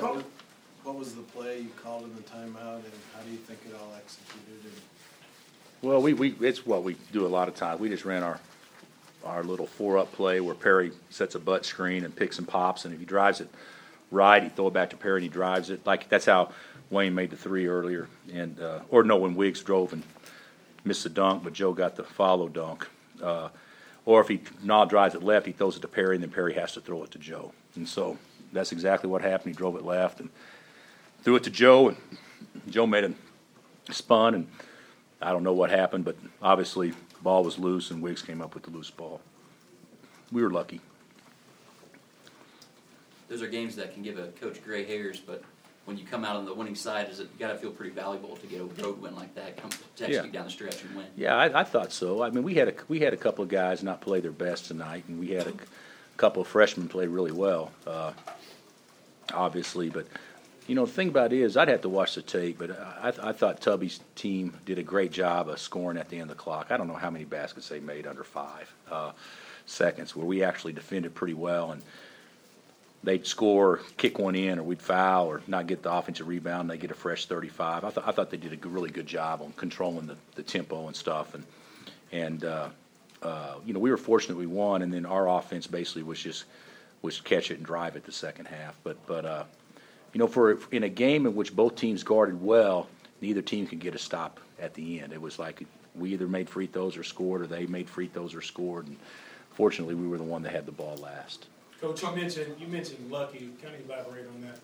What was- What was the play you called in the timeout, and how do you think it all executed? And Well, we, we, it's what we do a lot of times. We just ran our, our little four-up play where Perry sets a butt screen and picks and pops, and if he drives it right, he throw it back to Perry and he drives it. Like, that's how Wayne made the three earlier, and, uh, or no, when Wiggs drove and missed the dunk, but Joe got the follow dunk. Uh, or if he now drives it left, he throws it to Perry, and then Perry has to throw it to Joe. And so that's exactly what happened. He drove it left and threw it to Joe, and Joe made a spun, and I don't know what happened, but obviously the ball was loose, and Wiggs came up with the loose ball. We were lucky. Those are games that can give a coach gray hairs, but when you come out on the winning side, is it you got to feel pretty valuable to get a road win like that, come to Yeah. execute down the stretch and win. Yeah, I, I thought so. I mean, we had a we had a couple of guys not play their best tonight, and we had a couple of freshmen play really well, uh, obviously. But you know, the thing about it is, I'd have to watch the tape, but I, I thought Tubby's team did a great job of scoring at the end of the clock. I don't know how many baskets they made under five uh, seconds, where we actually defended pretty well and. They'd score, kick one in, or we'd foul, or not get the offensive rebound. And they get a fresh 35. I, th- I thought they did a really good job on controlling the, the tempo and stuff. And and uh, uh, you know we were fortunate we won, and then our offense basically was just was catch it and drive it the second half. But but uh, you know for in a game in which both teams guarded well, neither team could get a stop at the end. It was like we either made free throws or scored, or they made free throws or scored. And fortunately, we were the one that had the ball last. Coach, you mentioned, you mentioned lucky, kind of elaborate on that.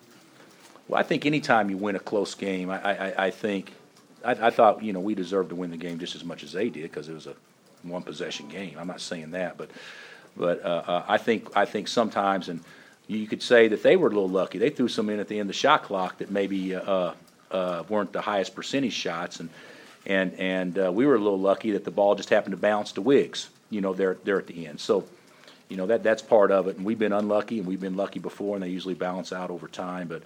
Well, I think anytime you win a close game, I, I, I think, I, I thought, you know, we deserved to win the game just as much as they did because it was a one possession game. I'm not saying that, but, but uh, uh, I think, I think sometimes, and you could say that they were a little lucky. They threw some in at the end of the shot clock that maybe uh, uh, weren't the highest percentage shots, and and and uh, we were a little lucky that the ball just happened to bounce to Wiggs. You know, there there at the end. So you know that that's part of it. And we've been unlucky, and we've been lucky before, and they usually balance out over time. But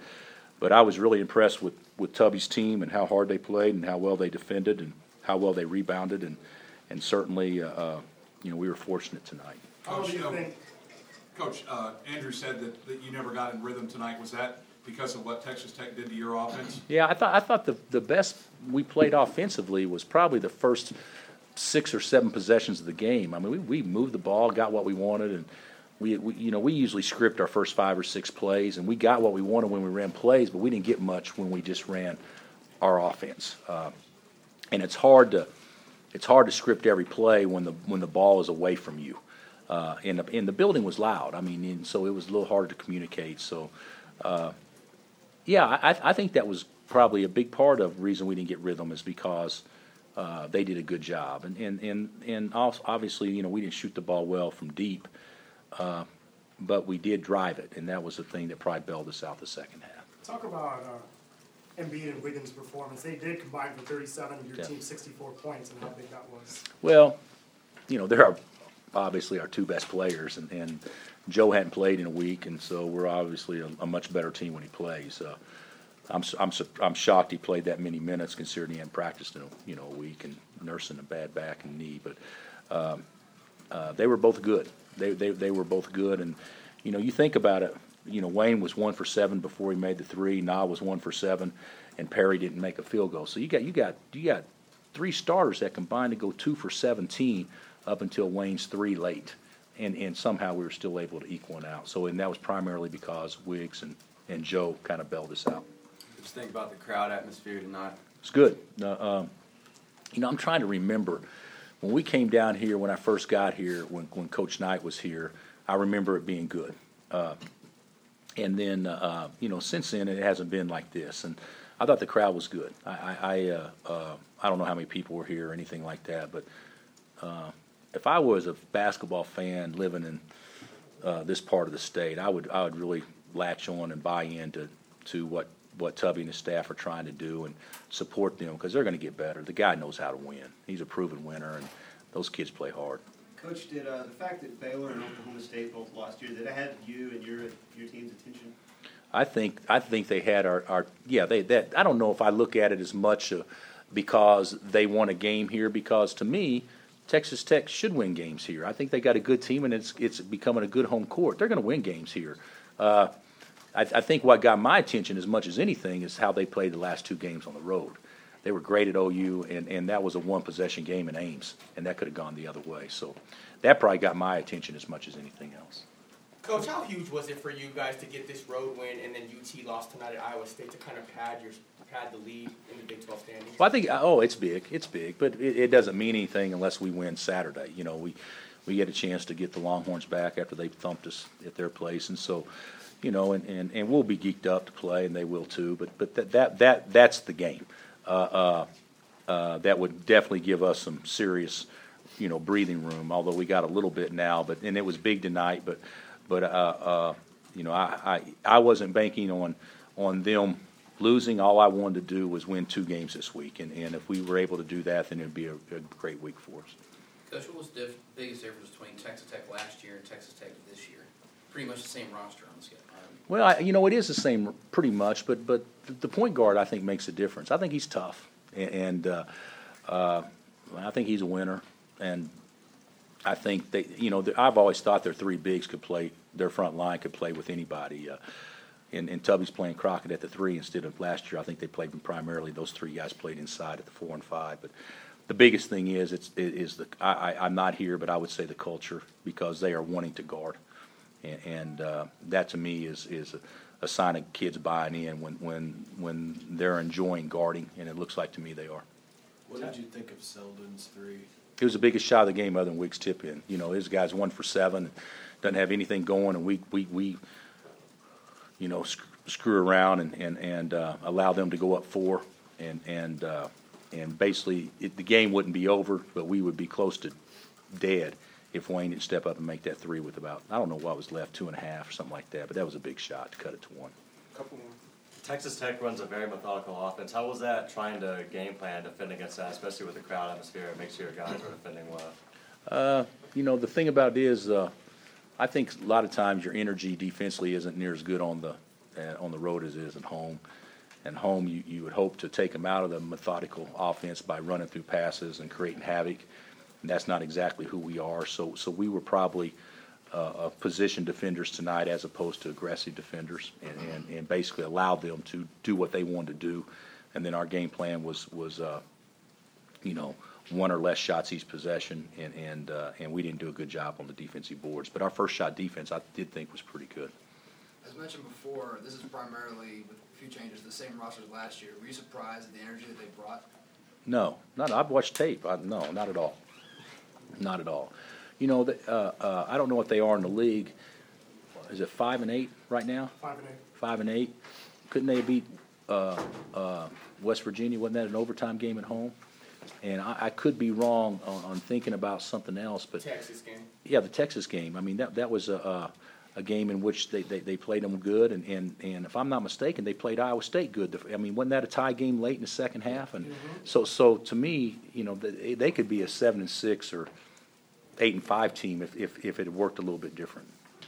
but I was really impressed with with Tubby's team and how hard they played, and how well they defended, and how well they rebounded, and and certainly uh, you know we were fortunate tonight. How Coach, do you think? Coach, uh, Andrew said that, that you never got in rhythm tonight. Was that because of what Texas Tech did to your offense? Yeah, I thought I thought the the best we played offensively was probably the first six or seven possessions of the game. I mean, we, we moved the ball, got what we wanted, and we, we you know we usually script our first five or six plays, and we got what we wanted when we ran plays, but we didn't get much when we just ran our offense. Uh, and it's hard to it's hard to script every play when the when the ball is away from you. Uh, and, the, and the building was loud. I mean, and so it was a little harder to communicate. So, uh, yeah, I, I think that was probably a big part of the reason we didn't get rhythm is because uh, they did a good job. And, and, and, and also, obviously, you know, we didn't shoot the ball well from deep, uh, but we did drive it, and that was the thing that probably bailed us out the second half. Talk about uh, Embiid and Wiggins' performance. They did combine for 37, of your Yeah. team 64 points, and how big that was. Well, you know, they're our, obviously our two best players, and, and Joe hadn't played in a week, and so we're obviously a, a much better team when he plays. Uh, I'm, I'm, I'm shocked he played that many minutes, considering he hadn't practiced in a, you know a week and nursing a bad back and knee. But um, uh, they were both good. They, they they were both good, and you know you think about it. You know Wayne was one for seven before he made the three. Na was one for seven, and Perry didn't make a field goal. So you got you got you got three starters that combined to go two for 17 up until Wayne's three late. And, and somehow we were still able to equal one out. So, and that was primarily because Wiggs and, and Joe kind of bailed us out. Just think about the crowd atmosphere tonight. It's good. Uh, um, you know, I'm trying to remember when we came down here, when I first got here, when, when Coach Knight was here, I remember it being good. Uh, and then, uh, you know, since then, it hasn't been like this. And I thought the crowd was good. I, I, I, uh, uh, I don't know how many people were here or anything like that, but uh, if I was a basketball fan living in uh, this part of the state, I would I would really latch on and buy into to what what Tubby and his staff are trying to do and support them because they're going to get better. The guy knows how to win. He's a proven winner, and those kids play hard. Coach, did uh, the fact that Baylor and Oklahoma State both lost year, did it have you and your your team's attention? I think I think they had our, our yeah they that I don't know if I look at it as much uh, because they won a game here because to me Texas Tech should win games here. I think they got a good team and it's it's becoming a good home court. They're going to win games here. Uh, I, I think what got my attention as much as anything is how they played the last two games on the road. They were great at OU, and, and that was a one possession game in Ames, and that could have gone the other way. So that probably got my attention as much as anything else. Coach, how huge was it for you guys to get this road win and then UT lost tonight at Iowa State to kind of pad your pad the lead in the Big 12 standings? Well, I think oh, it's big, it's big, but it, it doesn't mean anything unless we win Saturday. You know, we we get a chance to get the Longhorns back after they thumped us at their place, and so, you know, and, and, and we'll be geeked up to play, and they will too. But but that that, that that's the game. Uh, uh, uh, that would definitely give us some serious, you know, breathing room. Although we got a little bit now, but and it was big tonight, but but uh, uh, you know, I, I I wasn't banking on on them losing. All I wanted to do was win two games this week, and, and if we were able to do that, then it'd be a, a great week for us. Coach, what was the biggest difference between Texas Tech last year and Texas Tech this year? Pretty much the same roster on the schedule. Well, I, you know, it is the same pretty much, but but the point guard I think makes a difference. I think he's tough, and, and uh, uh, I think he's a winner, and I think they, you know, I've always thought their three bigs could play, their front line could play with anybody. Uh, and, and Tubby's playing Crockett at the three instead of last year. I think they played primarily. Those three guys played inside at the four and five. But the biggest thing is it's it is the I, I, I'm not here, but I would say the culture because they are wanting to guard, and, and uh, that to me is is a, a sign of kids buying in when when when they're enjoying guarding, and it looks like to me they are. What did you think of Selden's three? It was the biggest shot of the game other than Wiggs tip in. You know, his guy's one for seven, doesn't have anything going, and we we we you know, sc- screw around and, and, and uh, allow them to go up four. And, and, uh, and basically, it, the game wouldn't be over, but we would be close to dead if Wayne didn't step up and make that three with about, I don't know what was left, two and a half or something like that, but that was a big shot to cut it to one. Couple more. Texas Tech runs a very methodical offense. How was that trying to game plan defend against that, especially with the crowd atmosphere? It makes sure your guys are defending well. Uh, you know, the thing about it is, uh, I think a lot of times your energy defensively isn't near as good on the uh, on the road as it is at home. And home, you, you would hope to take them out of the methodical offense by running through passes and creating havoc. And that's not exactly who we are. So so we were probably uh, uh, position defenders tonight as opposed to aggressive defenders, and, and, and basically allowed them to do what they wanted to do. And then our game plan was was uh, you know one or less shots each possession, and and uh, and we didn't do a good job on the defensive boards. But our first shot defense, I did think was pretty good. As mentioned before, this is primarily, with a few changes, the same roster as last year. Were you surprised at the energy that they brought? No, not. I've watched tape. I, no, not at all. Not at all. You know, the, uh, uh, I don't know what they are in the league. Is it five and eight right now? Five and eight. Five and eight. Couldn't they beat uh, uh, West Virginia? Wasn't that an overtime game at home? And I, I could be wrong on, on thinking about something else, but Texas game. yeah, the Texas game. I mean, that that was a a, a game in which they, they, they played them good, and, and, and if I'm not mistaken, they played Iowa State good. I mean, wasn't that a tie game late in the second half? And so so to me, you know, they, they could be a seven and six or eight and five team if if, if it had worked a little bit different.